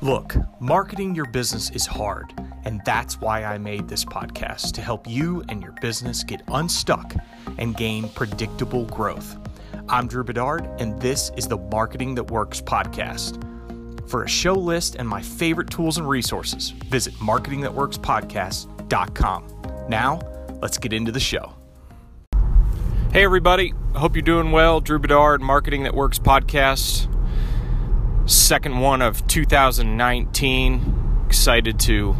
Look, marketing your business is hard, and that's why I made this podcast to help you and your business get unstuck and gain predictable growth. I'm Drew Bedard, and this is the Marketing That Works podcast. For a show list and my favorite tools and resources, visit marketingthatworkspodcast.com. Now, let's get into the show. Hey, everybody. Hope you're doing well. Drew Bedard, Marketing That Works podcast second one of 2019. Excited to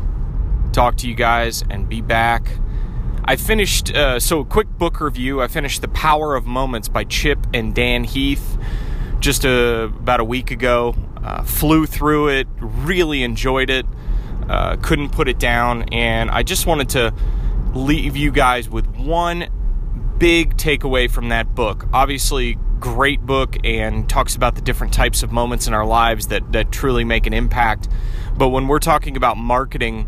talk to you guys and be back. I finished, uh, so quick book review. I finished The Power of Moments by Chip and Dan Heath just a, uh, about a week ago. Uh, flew through it, really enjoyed it, uh, couldn't put it down, and I just wanted to leave you guys with one big takeaway from that book. Obviously, great book and talks about the different types of moments in our lives that, that truly make an impact. But when we're talking about marketing,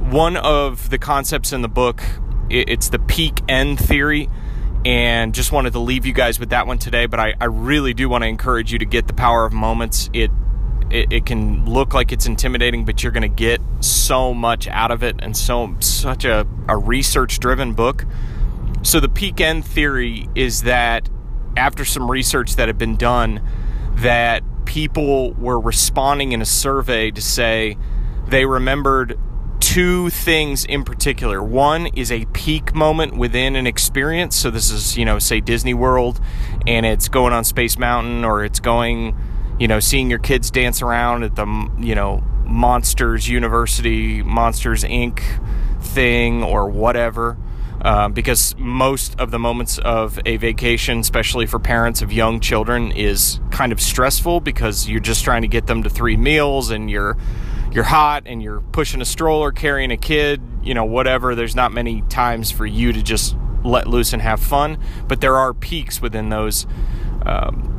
one of the concepts in the book, it's the peak end theory. And just wanted to leave you guys with that one today. But I, I really do want to encourage you to get the power of moments. It, it, it can look like it's intimidating, but you're going to get so much out of it and so such a, a research driven book. So the peak end theory is that after some research that had been done that people were responding in a survey to say they remembered two things in particular. One is a peak moment within an experience. So this is, you know, say Disney World and it's going on Space Mountain or it's going, you know, seeing your kids dance around at the, you know, Monsters University, Monsters Inc. thing or whatever. Uh, because most of the moments of a vacation, especially for parents of young children, is kind of stressful because you're just trying to get them to three meals and you're you're hot and you're pushing a stroller, carrying a kid, you know, whatever. There's not many times for you to just let loose and have fun, but there are peaks within those. Um,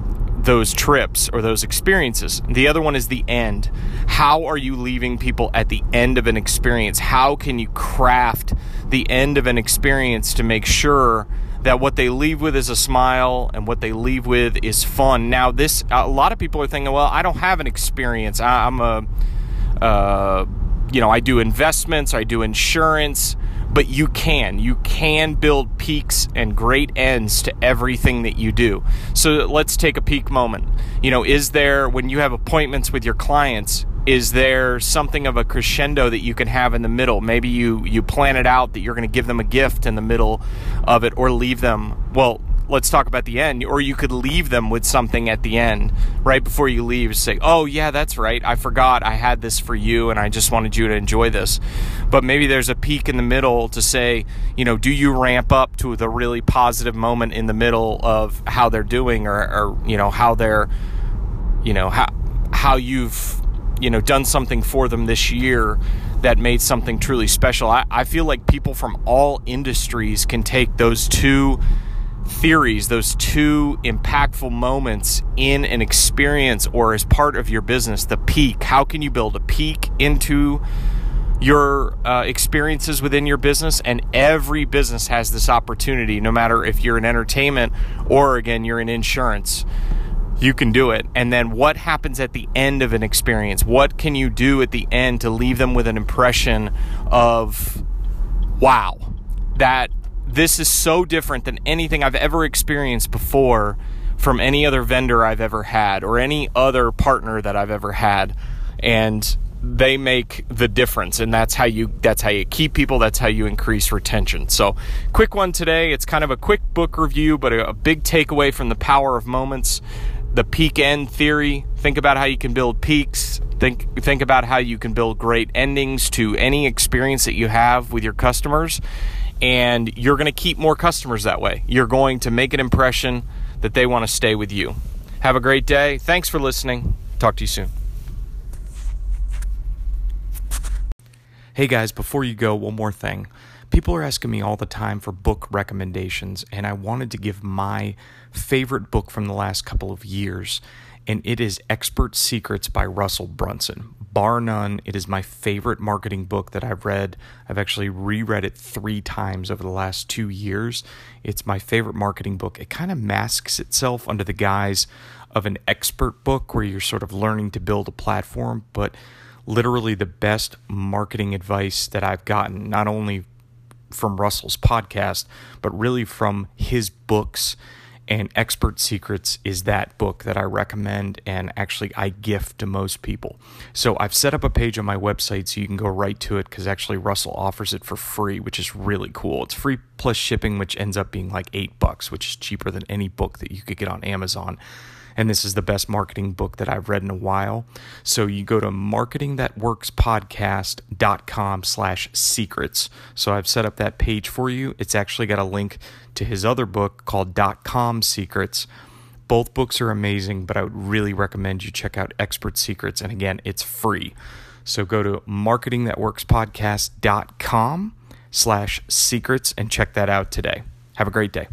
those trips or those experiences. The other one is the end. How are you leaving people at the end of an experience? How can you craft the end of an experience to make sure that what they leave with is a smile and what they leave with is fun? Now, this a lot of people are thinking, well, I don't have an experience. I, am a, uh, you know, I do investments, I do insurance but you can. You can build peaks and great ends to everything that you do. So let's take a peak moment. You know, is there, when you have appointments with your clients, is there something of a crescendo that you can have in the middle maybe you you plan it out that you're going to give them a gift in the middle of it or leave them well let's talk about the end. Or you could leave them with something at the end, right before you leave. Say, oh, yeah, that's right. I forgot I had this for you and I just wanted you to enjoy this. But maybe there's a peak in the middle to say, you know, do you ramp up to the really positive moment in the middle of how they're doing or, or you know, how they're, you know, how, how you've, you know, done something for them this year that made something truly special. I, I feel like people from all industries can take those two theories, those two impactful moments in an experience or as part of your business, the peak. How can you build a peak into your uh, experiences within your business? And every business has this opportunity, no matter if you're in entertainment or again, you're in insurance. You can do it. And then what happens at the end of an experience? What can you do at the end to leave them with an impression of, wow, that this is so different than anything I've ever experienced before from any other vendor I've ever had or any other partner that I've ever had. And they make the difference and that's how you that's how you keep people that's how you increase retention. So quick one today. It's kind of a quick book review but a, a big takeaway from the power of moments. The peak end theory. Think about how you can build peaks. Think think about how you can build great endings to any experience that you have with your customers and you're going to keep more customers that way. You're going to make an impression that they want to stay with you. Have a great day. Thanks for listening. Talk to you soon. Hey guys, before you go, one more thing. People are asking me all the time for book recommendations, and I wanted to give my favorite book from the last couple of years, and it is Expert Secrets by Russell Brunson bar none, it is my favorite marketing book that I've read. I've actually reread it three times over the last two years. It's my favorite marketing book. It kind of masks itself under the guise of an expert book where you're sort of learning to build a platform, but literally the best marketing advice that I've gotten, not only from Russell's podcast, but really from his books and Expert Secrets is that book that I recommend and actually I gift to most people. So I've set up a page on my website so you can go right to it because actually Russell offers it for free, which is really cool. It's free plus shipping, which ends up being like eight bucks, which is cheaper than any book that you could get on Amazon and this is the best marketing book that I've read in a while. So you go to marketingthatworkspodcast.com slash secrets. So I've set up that page for you. It's actually got a link to his other book called dot com secrets. Both books are amazing, but I would really recommend you check out Expert Secrets. And again, it's free. So go to marketingthatworkspodcast.com slash secrets and check that out today. Have a great day.